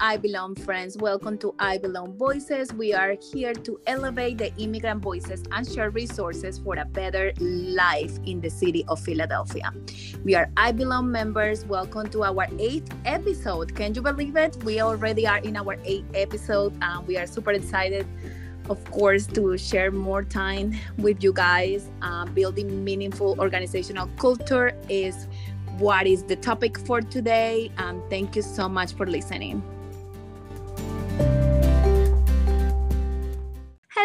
I Belong friends. Welcome to I Belong Voices. We are here to elevate the immigrant voices and share resources for a better life in the city of Philadelphia. We are I Belong members. Welcome to our eighth episode. Can you believe it? We already are in our eighth episode. and we are super excited of course, to share more time with you guys. Uh, building meaningful organizational culture is what is the topic for today. And thank you so much for listening.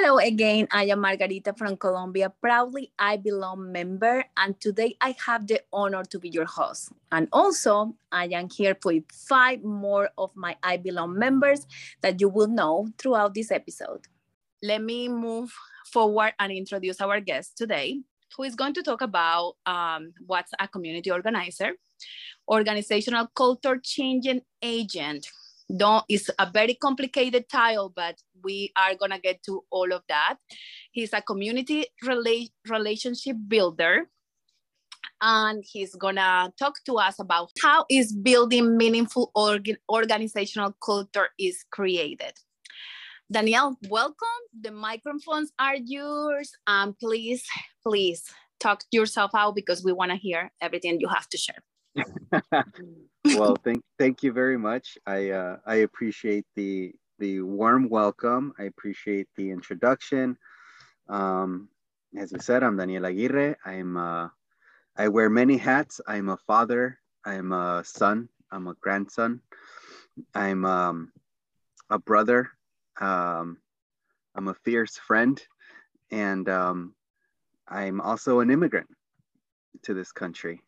Hello again, I am Margarita from Colombia, proudly I Belong member, and today I have the honor to be your host. And also, I am here with five more of my I Belong members that you will know throughout this episode. Let me move forward and introduce our guest today who is going to talk about um, what's a community organizer, organizational culture changing agent. Don't, it's a very complicated title, but we are gonna get to all of that. He's a community rela relationship builder, and he's gonna talk to us about how is building meaningful org organizational culture is created. Daniel, welcome. The microphones are yours. Um, please, please talk yourself out because we want to hear everything you have to share. well, thank thank you very much. I uh, I appreciate the the warm welcome. I appreciate the introduction. Um, as you said, I'm Daniel Aguirre. I'm uh, I wear many hats. I'm a father. I'm a son. I'm a grandson. I'm um, a brother um, I'm a fierce friend, and um, I'm also an immigrant to this country.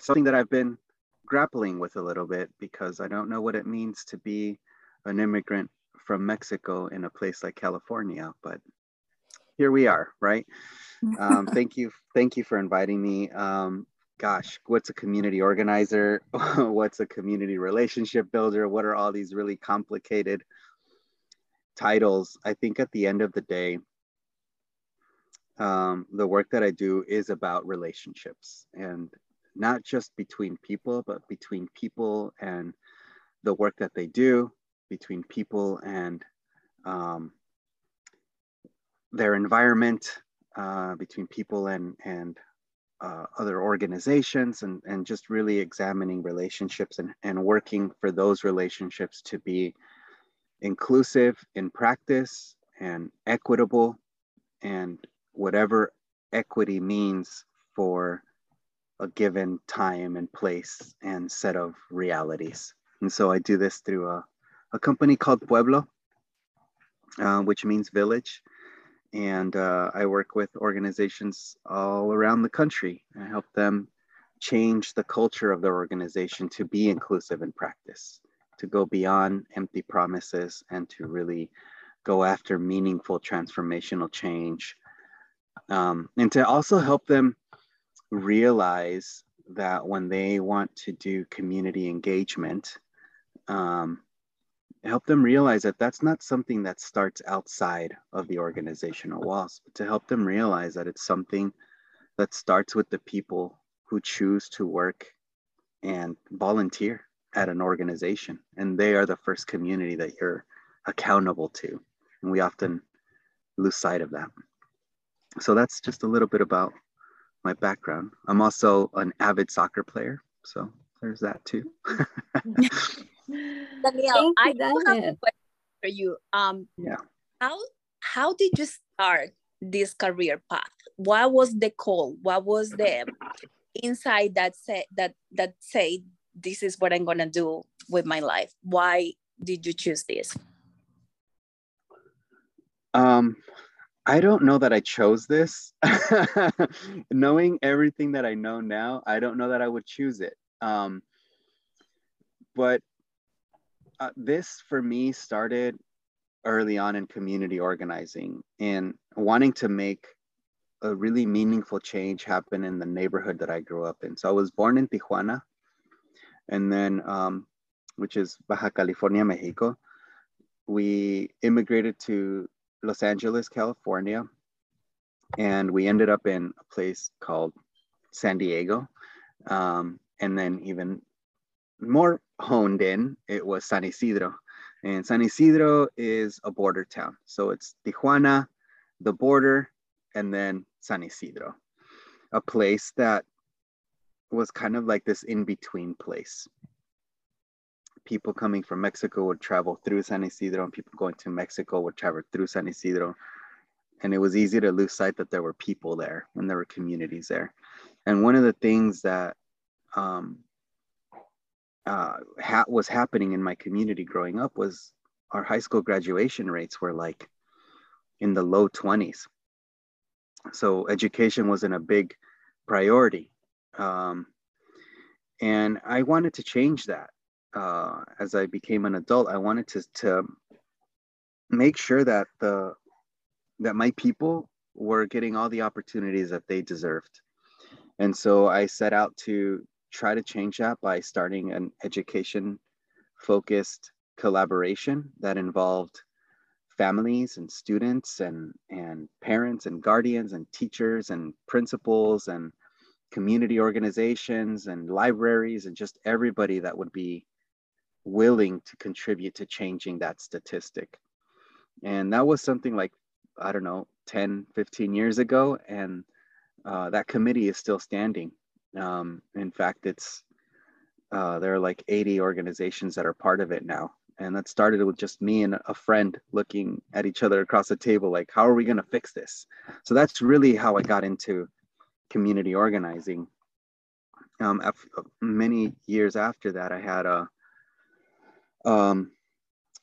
Something that I've been grappling with a little bit because I don't know what it means to be an immigrant from Mexico in a place like California, but here we are, right? Um, thank you, thank you for inviting me. Um, gosh, what's a community organizer? what's a community relationship builder? What are all these really complicated titles, I think at the end of the day, um, the work that I do is about relationships and not just between people, but between people and the work that they do, between people and um, their environment, uh, between people and, and uh, other organizations, and, and just really examining relationships and, and working for those relationships to be inclusive in practice and equitable and whatever equity means for a given time and place and set of realities. And so I do this through a, a company called Pueblo, uh, which means village. And uh, I work with organizations all around the country. I help them change the culture of their organization to be inclusive in practice to go beyond empty promises and to really go after meaningful transformational change um, and to also help them realize that when they want to do community engagement um, help them realize that that's not something that starts outside of the organizational walls but to help them realize that it's something that starts with the people who choose to work and volunteer at an organization. And they are the first community that you're accountable to. And we often lose sight of that. So that's just a little bit about my background i'm also an avid soccer player so there's that too danielle i Daniel. have a question for you um yeah how how did you start this career path what was the call what was the inside that said that that say this is what I'm going to do with my life. Why did you choose this? Um, I don't know that I chose this. Knowing everything that I know now, I don't know that I would choose it. Um, but uh, this for me started early on in community organizing and wanting to make a really meaningful change happen in the neighborhood that I grew up in. So I was born in Tijuana, and then um, which is Baja California, Mexico. We immigrated to Los Angeles, California, and we ended up in a place called San Diego, um, and then even more honed in, it was San Isidro. And San Isidro is a border town. So it's Tijuana, the border, and then San Isidro, a place that was kind of like this in between place. People coming from Mexico would travel through San Isidro, and people going to Mexico would travel through San Isidro. And it was easy to lose sight that there were people there and there were communities there. And one of the things that um, uh, ha- was happening in my community growing up was our high school graduation rates were like in the low 20s. So education wasn't a big priority. Um, and I wanted to change that. Uh, as I became an adult, I wanted to, to make sure that the that my people were getting all the opportunities that they deserved. And so I set out to try to change that by starting an education focused collaboration that involved families and students and, and parents and guardians and teachers and principals and community organizations and libraries and just everybody that would be willing to contribute to changing that statistic. And that was something like, I don't know, 10, 15 years ago. And uh, that committee is still standing. Um, in fact, it's uh, there are like 80 organizations that are part of it now. And that started with just me and a friend looking at each other across the table, like, how are we going to fix this? So that's really how I got into community organizing. Um, many years after that, I had a, um,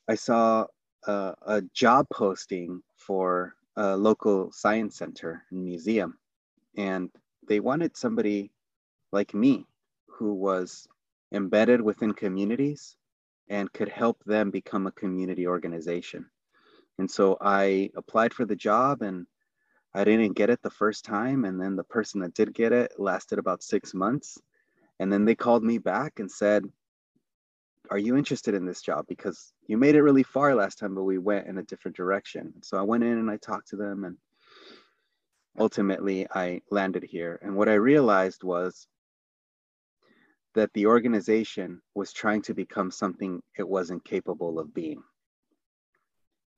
I saw a, a job posting for a local science center and museum, and they wanted somebody like me who was embedded within communities and could help them become a community organization. And so I applied for the job and I didn't get it the first time. And then the person that did get it lasted about six months. And then they called me back and said, Are you interested in this job? Because you made it really far last time, but we went in a different direction. So I went in and I talked to them and ultimately I landed here. And what I realized was that the organization was trying to become something it wasn't capable of being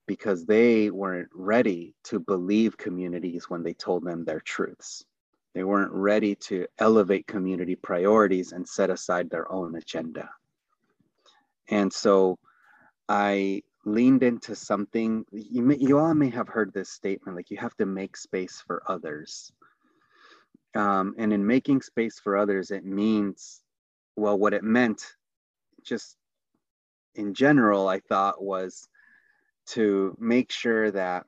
because they weren't ready to believe communities when they told them their truths. They weren't ready to elevate community priorities and set aside their own agenda. And so I leaned into something, you, may, you all may have heard this statement like you have to make space for others. Um, and in making space for others, it means well, what it meant just in general, I thought was to make sure that,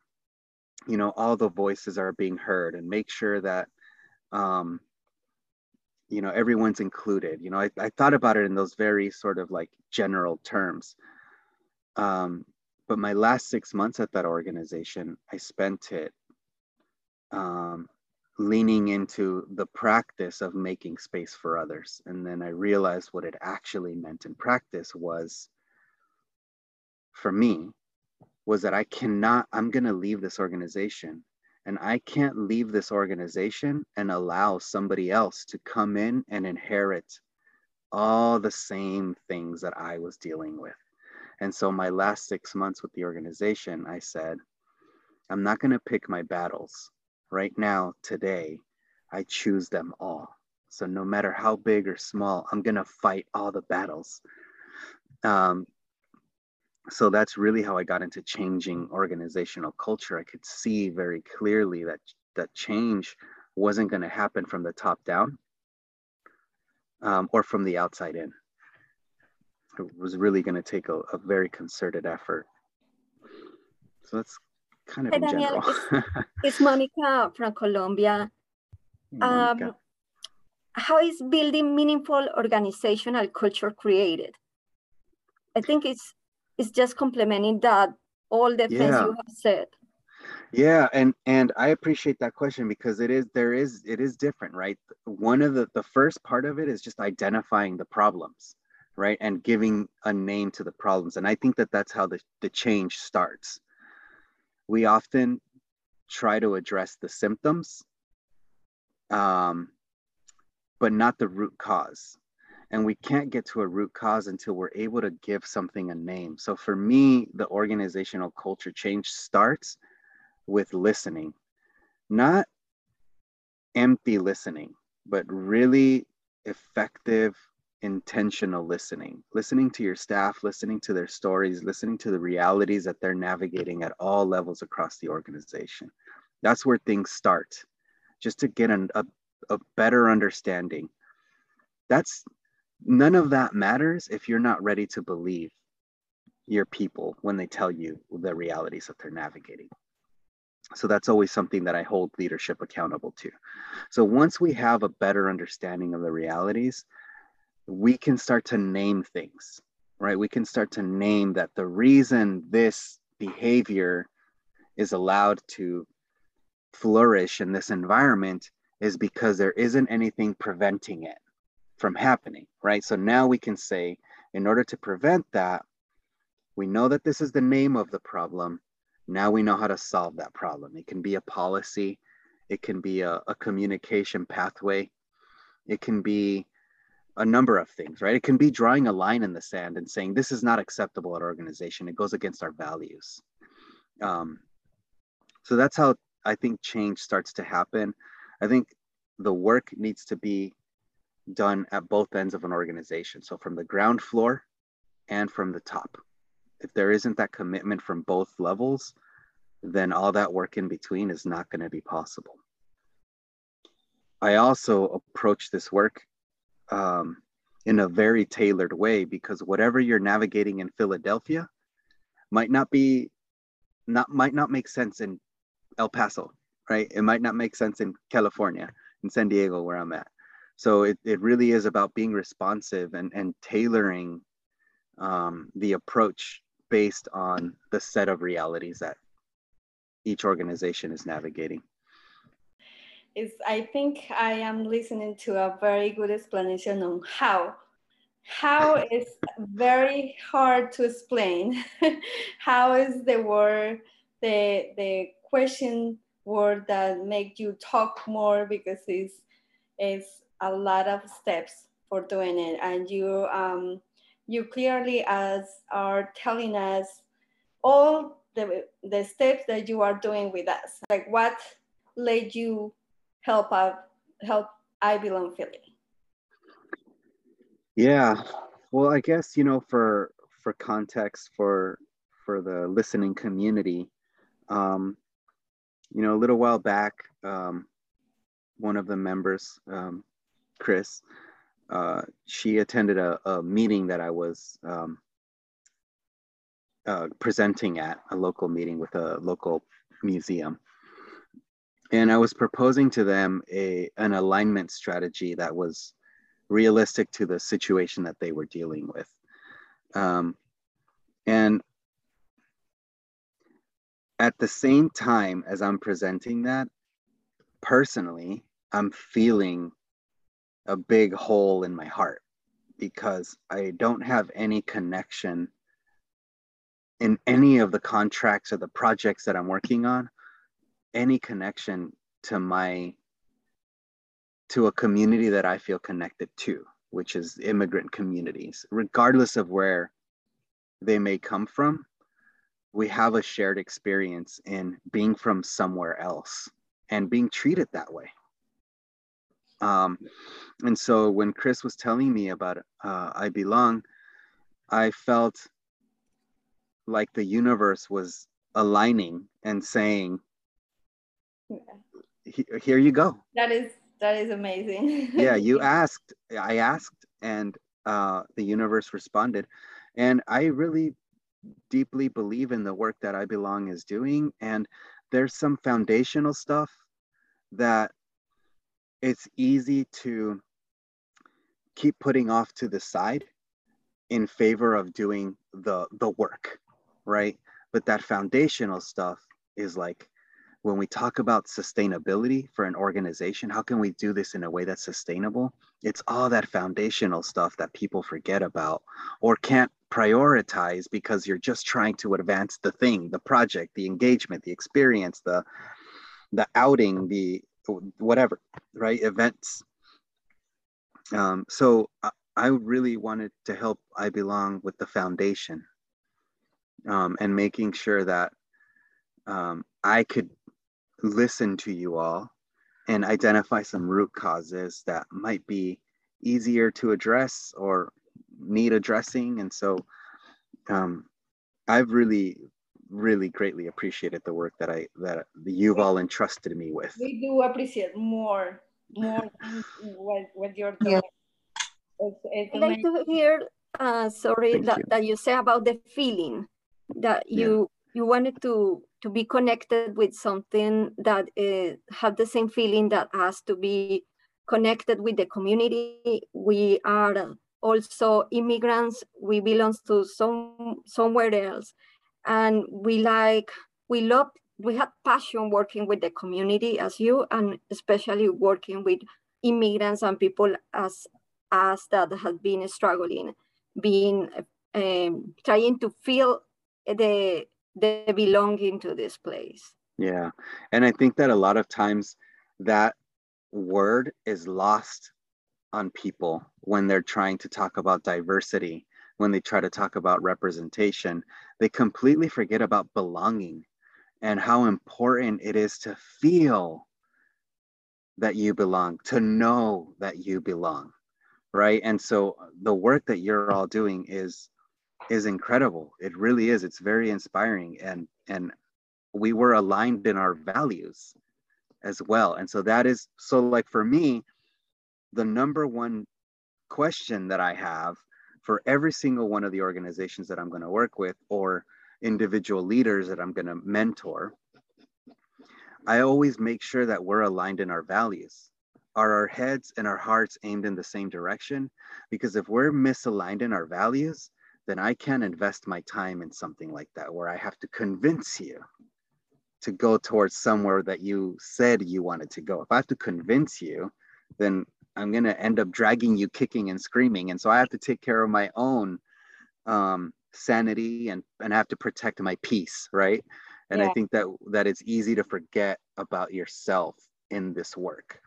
you know, all the voices are being heard and make sure that, um, you know, everyone's included. You know, I, I thought about it in those very sort of like general terms. Um, but my last six months at that organization, I spent it um, leaning into the practice of making space for others. And then I realized what it actually meant in practice was for me was that I cannot, I'm going to leave this organization and I can't leave this organization and allow somebody else to come in and inherit all the same things that I was dealing with. And so my last six months with the organization, I said, I'm not going to pick my battles right now, today, I choose them all. So no matter how big or small, I'm gonna fight all the battles. Um, so that's really how I got into changing organizational culture. I could see very clearly that that change wasn't going to happen from the top down um, or from the outside in. It was really going to take a, a, very concerted effort. So that's kind of hey, Daniel, it's, it's, Monica from Colombia. Monica. Um, how is building meaningful organizational culture created? I think it's it's just complementing that all the things yeah. you have said. Yeah, and and I appreciate that question because it is there is it is different, right? One of the the first part of it is just identifying the problems, right, and giving a name to the problems, and I think that that's how the the change starts we often try to address the symptoms, um, but not the root cause. And we can't get to a root cause until we're able to give something a name. So for me, the organizational culture change starts with listening, not empty listening, but really effective, intentional listening. Listening to your staff, listening to their stories, listening to the realities that they're navigating at all levels across the organization. That's where things start, just to get an, a, a better understanding. That's none of that matters if you're not ready to believe your people when they tell you the realities that they're navigating. So that's always something that I hold leadership accountable to. So once we have a better understanding of the realities, we can start to name things, right? We can start to name that the reason this behavior is allowed to flourish in this environment is because there isn't anything preventing it from happening, right? So now we can say, in order to prevent that, we know that this is the name of the problem. Now we know how to solve that problem. It can be a policy, it can be a, a communication pathway, it can be a number of things, right? It can be drawing a line in the sand and saying, this is not acceptable at organization. It goes against our values. Um, so that's how I think change starts to happen. I think the work needs to be done at both ends of an organization. So from the ground floor and from the top. If there isn't that commitment from both levels, then all that work in between is not going to be possible. I also approach this work um, in a very tailored way because whatever you're navigating in Philadelphia might not be not might not make sense in El Paso, right? It might not make sense in California, in San Diego, where I'm at so it, it really is about being responsive and, and tailoring um, the approach based on the set of realities that each organization is navigating is I think I am listening to a very good explanation on how. How is very hard to explain. how is the word, the the question word that make you talk more because it's it's a lot of steps for doing it. And you um, you clearly as are telling us all the, the steps that you are doing with us. Like what led you help out help i belong philly? Yeah. Well i guess you know for for context for for the listening community um you know a little while back um one of the members um Chris, uh, she attended a, a, meeting that I was um, uh, presenting at, a local meeting with a local museum. And I was proposing to them a, an alignment strategy that was realistic to the situation that they were dealing with. Um, and at the same time as I'm presenting that, personally, I'm feeling a big hole in my heart because I don't have any connection in any of the contracts or the projects that I'm working on, any connection to my to a community that I feel connected to, which is immigrant communities, regardless of where they may come from. We have a shared experience in being from somewhere else and being treated that way. Um, and so when Chris was telling me about uh, I Belong, I felt like the universe was aligning and saying, "Here you go." That is that is amazing. yeah, you asked. I asked, and uh, the universe responded, and I really deeply believe in the work that I Belong is doing. And there's some foundational stuff that it's easy to keep putting off to the side in favor of doing the the work right? But that foundational stuff is like when we talk about sustainability for an organization how can we do this in a way that's sustainable? It's all that foundational stuff that people forget about or can't prioritize because you're just trying to advance the thing the project the engagement the experience the the outing the whatever, right? Events. Um, so I really wanted to help I Belong with the foundation um, and making sure that um, I could listen to you all and identify some root causes that might be easier to address or need addressing. And so um, I've really, really greatly appreciated the work that I that you've all entrusted me with. We do appreciate more, more what, what you're doing. Yeah. It's, it's I'd like to hear, uh, sorry, that you. that you say about the feeling that you yeah. you wanted to to be connected with something that uh, have the same feeling that has to be connected with the community. We are also immigrants. We belong to some somewhere else, and we like we love we have passion working with the community as you, and especially working with immigrants and people as us that have been struggling, being um, trying to feel the the belonging to this place. Yeah, and I think that a lot of times that word is lost on people when they're trying to talk about diversity, when they try to talk about representation, they completely forget about belonging and how important it is to feel that you belong, to know that you belong, right? And so uh, the work that you're all doing is is incredible. It really is. It's very inspiring and and we were aligned in our values as well. And so that is so like for me, the number one question that I have for every single one of the organizations that I'm going to work with or individual leaders that I'm going to mentor, I always make sure that we're aligned in our values. Are our heads and our hearts aimed in the same direction? Because if we're misaligned in our values, then I can't invest my time in something like that where I have to convince you to go towards somewhere that you said you wanted to go. If I have to convince you, then I'm going to end up dragging you kicking and screaming. And so I have to take care of my own um, sanity and, and have to protect my peace. Right. And yeah. I think that that it's easy to forget about yourself in this work.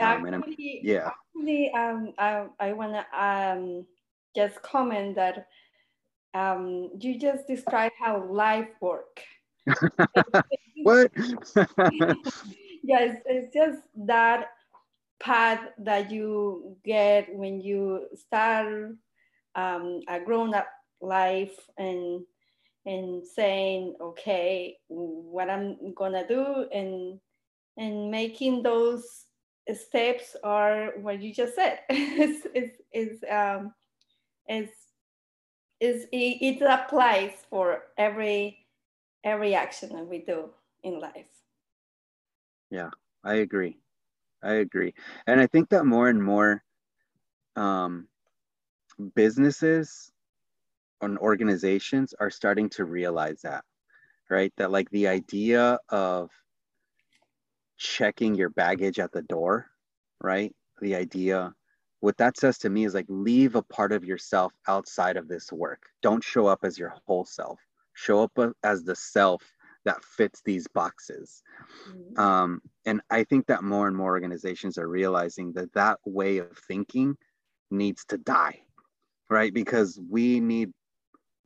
Um, actually, yeah. Actually, um, I, I want to um, just comment that um, you just described how life work. what? yes, it's just that path that you get when you start um, a grown-up life and and saying okay what i'm gonna do and and making those steps are what you just said. Is is is um is is it, it applies for every every action that we do in life. Yeah i agree I agree. And I think that more and more um, businesses and organizations are starting to realize that, right? That like the idea of checking your baggage at the door, right? The idea, what that says to me is like leave a part of yourself outside of this work. Don't show up as your whole self. Show up as the self that fits these boxes. Mm-hmm. Um, and I think that more and more organizations are realizing that that way of thinking needs to die, right? Because we need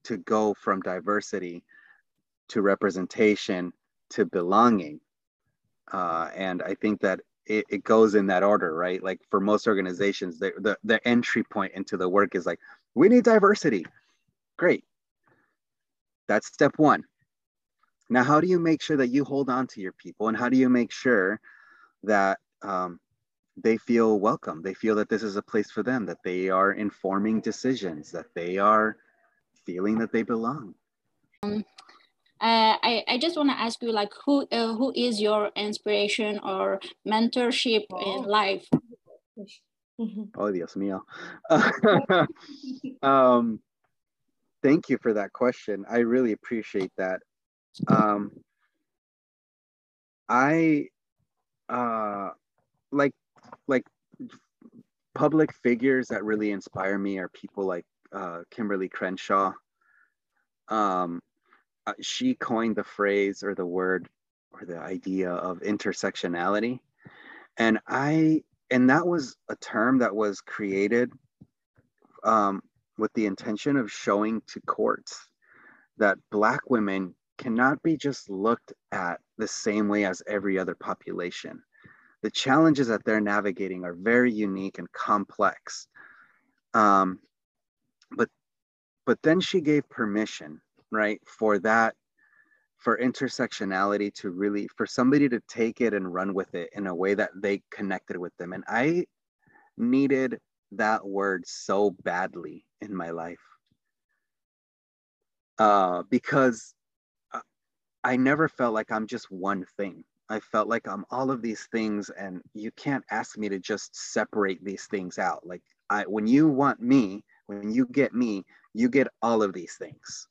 to go from diversity to representation to belonging. Uh, and I think that it, it, goes in that order, right? Like for most organizations, the, the, the entry point into the work is like, we need diversity. Great. That's step one now, how do you make sure that you hold on to your people and how do you make sure that um, they feel welcome? They feel that this is a place for them, that they are informing decisions, that they are feeling that they belong. Um, uh, I, I just want to ask you like who uh, who is your inspiration or mentorship oh. in life? Oh, Dios mío. um, thank you for that question. I really appreciate that um i uh like like public figures that really inspire me are people like uh, Kimberlé Crenshaw. Um uh, she coined the phrase or the word or the idea of intersectionality. And i and that was a term that was created um, with the intention of showing to courts that Black women cannot be just looked at the same way as every other population. The challenges that they're navigating are very unique and complex. Um, but but then she gave permission, right, for that for intersectionality to really for somebody to take it and run with it in a way that they connected with them and i needed that word so badly in my life uh, because i never felt like i'm just one thing i felt like i'm all of these things and you can't ask me to just separate these things out like i when you want me when you get me you get all of these things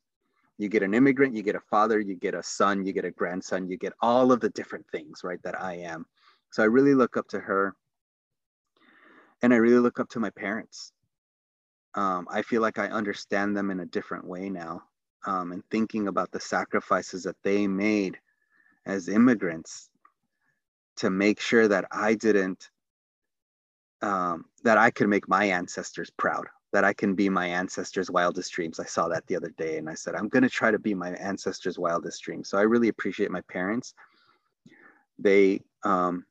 you get an immigrant, you get a father, you get a son, you get a grandson, you get all of the different things, right, that I am. So I really look up to her. And I really look up to my parents. Um, I feel like I understand them in a different way now. Um, and thinking about the sacrifices that they made as immigrants to make sure that I didn't, um, that I could make my ancestors proud that I can be my ancestors' wildest dreams. I saw that the other day and I said, I'm going to try to be my ancestors' wildest dreams. So I really appreciate my parents. They um,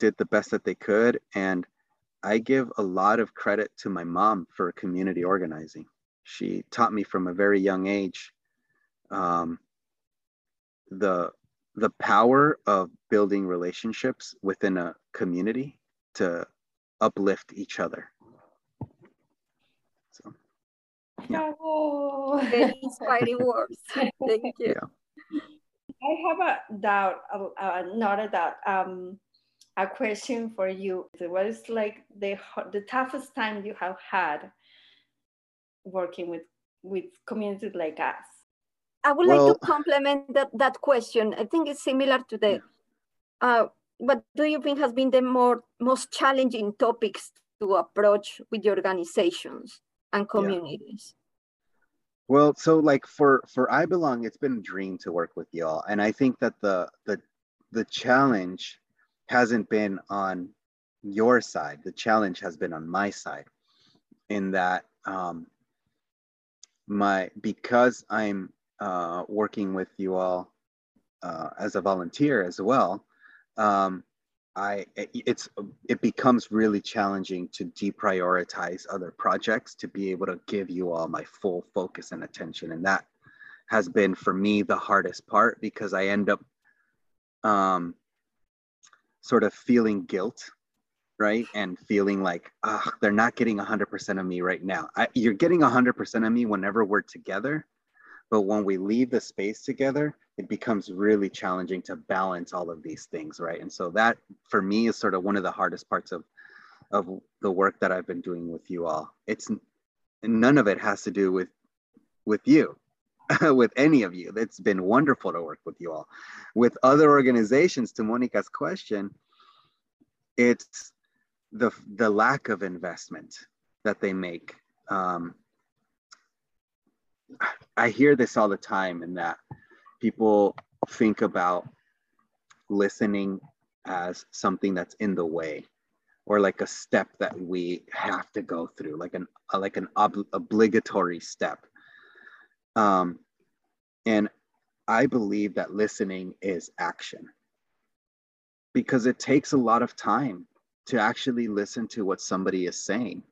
did the best that they could. And I give a lot of credit to my mom for community organizing. She taught me from a very young age um, the the power of building relationships within a community to uplift each other yeah. Very inspiring words. Thank you. Yeah. I have a doubt, uh, not a doubt, um, a question for you. What is like the the toughest time you have had working with with communities like us? I would well, like to complement that that question. I think it's similar to the. Uh, what do you think has been the more most challenging topics to approach with the organizations? and communities? Yeah. Well, so like for for I belong, it's been a dream to work with y'all, and I think that the the the challenge hasn't been on your side. The challenge has been on my side, in that um, my because I'm uh, working with you all uh, as a volunteer as well. Um, I it's it becomes really challenging to deprioritize other projects to be able to give you all my full focus and attention and that has been for me the hardest part because I end up um, sort of feeling guilt right? And feeling like oh, they're not getting 100% of me right now. I, you're getting 100% of me whenever we're together but when we leave the space together it becomes really challenging to balance all of these things right? And so that for me is sort of one of the hardest parts of of the work that i've been doing with you all. It's none of it has to do with with you with any of you. It's been wonderful to work with you all. With other organizations to monica's question it's the the lack of investment that they make um, i hear this all the time in that people think about listening as something that's in the way or like a step that we have to go through like an uh, like an ob- obligatory step. Um, and i believe that listening is action because it takes a lot of time to actually listen to what somebody is saying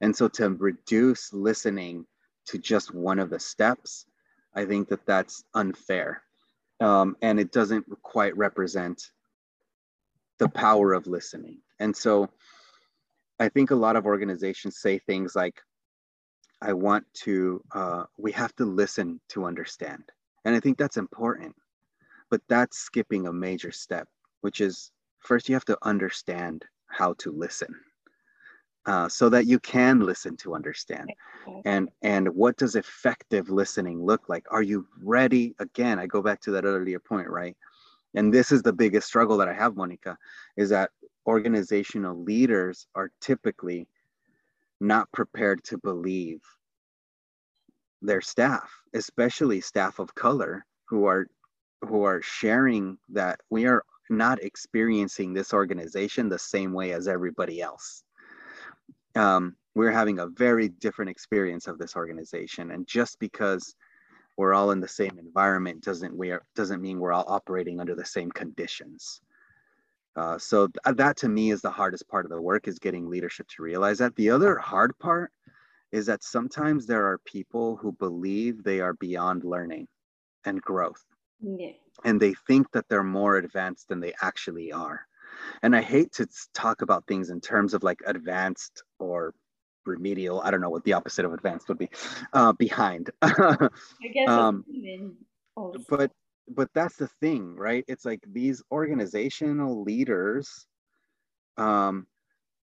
and so to reduce listening to just one of the steps I think that that's unfair. Um, and it doesn't quite represent the power of listening. And so I think a lot of organizations say things like, I want to, uh, we have to listen to understand. And I think that's important, but that's skipping a major step, which is first you have to understand how to listen uh, so that you can listen to understand. And and what does effective listening look like? Are you ready? Again i go back to that earlier point right? And this is the biggest struggle that i have monica is that organizational leaders are typically not prepared to believe their staff especially staff of color who are who are sharing that we are not experiencing this organization the same way as everybody else um, we're having a very different experience of this organization. And just because we're all in the same environment doesn't we are, doesn't mean we're all operating under the same conditions. Uh, so th- that to me is the hardest part of the work is getting leadership to realize that. The other hard part is that sometimes there are people who believe they are beyond learning and growth. Yeah. And they think that they're more advanced than they actually are. And I hate to talk about things in terms of like advanced or remedial. I don't know what the opposite of advanced would be. Uh, behind. I guess. um, but but that's the thing, right? It's like these organizational leaders um,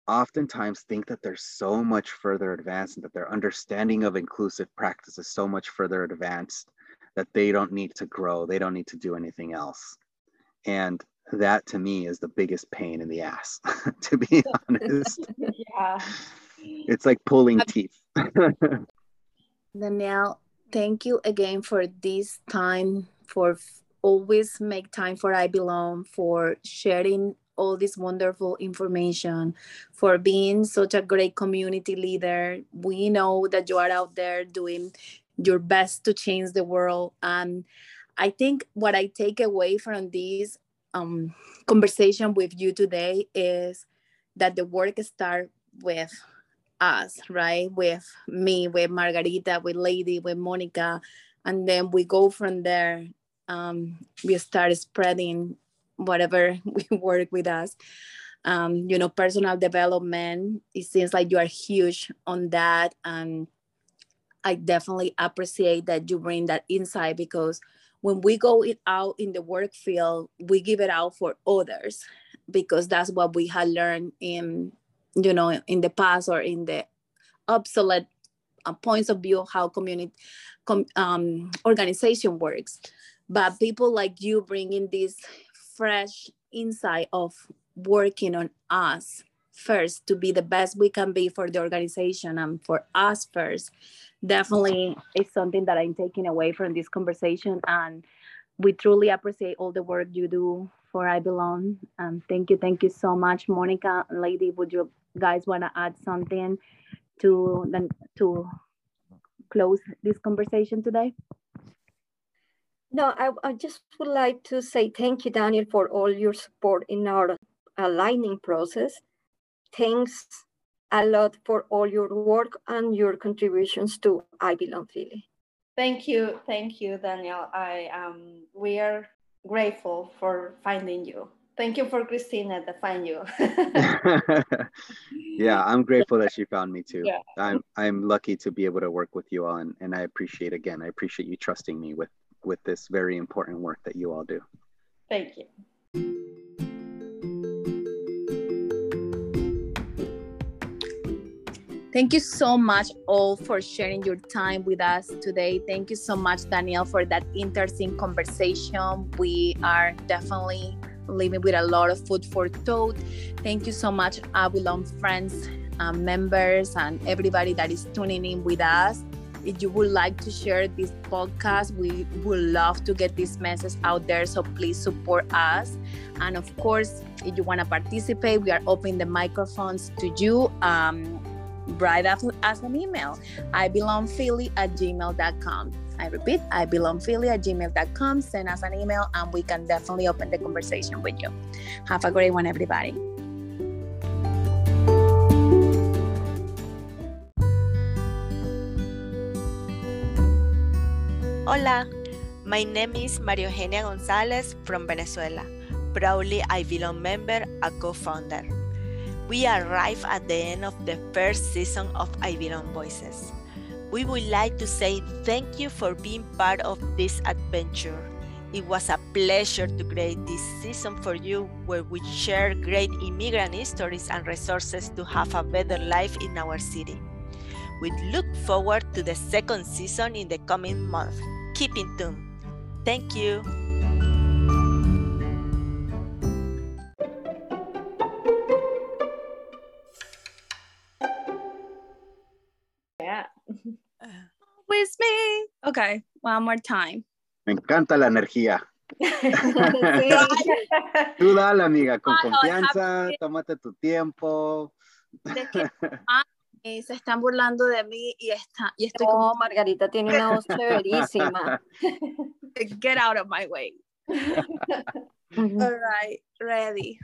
oftentimes think that they're so much further advanced and that their understanding of inclusive practice is so much further advanced that they don't need to grow, they don't need to do anything else. And that to me is the biggest pain in the ass, to be honest. yeah. It's like pulling um, teeth. Daniel, thank you again for this time, for always make time for I Belong, for sharing all this wonderful information, for being such a great community leader. We know that you are out there doing your best to change the world. And I think what I take away from this um, conversation with you today is that the work starts with us, right? With me, with Margarita, with Leidy, with Monica. And then we go from there. Um, we start spreading whatever we work with us. Um, you know, personal development, it seems like you are huge on that. And I definitely appreciate that you bring that insight because when we go it out in the work field, we give it out for others because that's what we had learned in, you know, in the past or in the obsolete uh, points of view of how community com, um, organization works. But people like you bringing this fresh insight of working on us first to be the best we can be for the organization and for us first definitely is something that i'm taking away from this conversation and we truly appreciate all the work you do for i belong. Um, thank you thank you so much monica Leidy. Would you guys want to add something to then to close this conversation today? No, I, I just would like to say thank you, Daniel, for all your support in our aligning process. Thanks a lot for all your work and your contributions to I Belong Philly. Thank you, thank you, Daniel. I um, we are grateful for finding you. Thank you for Christina to find you. yeah, I'm grateful that she found me too. Yeah. I'm I'm lucky to be able to work with you all, and, and I appreciate again. I appreciate you trusting me with with this very important work that you all do. Thank you. Thank you so much all for sharing your time with us today. Thank you so much, Daniel, for that interesting conversation. We are definitely living with a lot of food for thought. Thank you so much, I Belong friends, um, members, and everybody that is tuning in with us. If you would like to share this podcast, we would love to get this message out there. So please support us. And of course, if you want to participate, we are opening the microphones to you. Um, write us an email. I belong Philly at gmail.com. I repeat, I belong Philly at gmail.com. Send us an email and we can definitely open the conversation with you. Have a great one, everybody. Hola, my name is Maria Eugenia Gonzalez from Venezuela, proudly I belong member, a co-founder. We arrive at the end of the first season of I Belong Voices. We would like to say thank you for being part of this adventure. It was a pleasure to create this season for you where we share great immigrant stories and resources to have a better life in our city. We look forward to the second season in the coming month. Keep in tune. Thank you. Okay, one more time. Me encanta la energía. Tú dale, amiga, con confianza, tómate tu tiempo. se están burlando de mí y, está, y estoy no, como, Margarita tiene una voz severísima. get out of my way. All right, ready.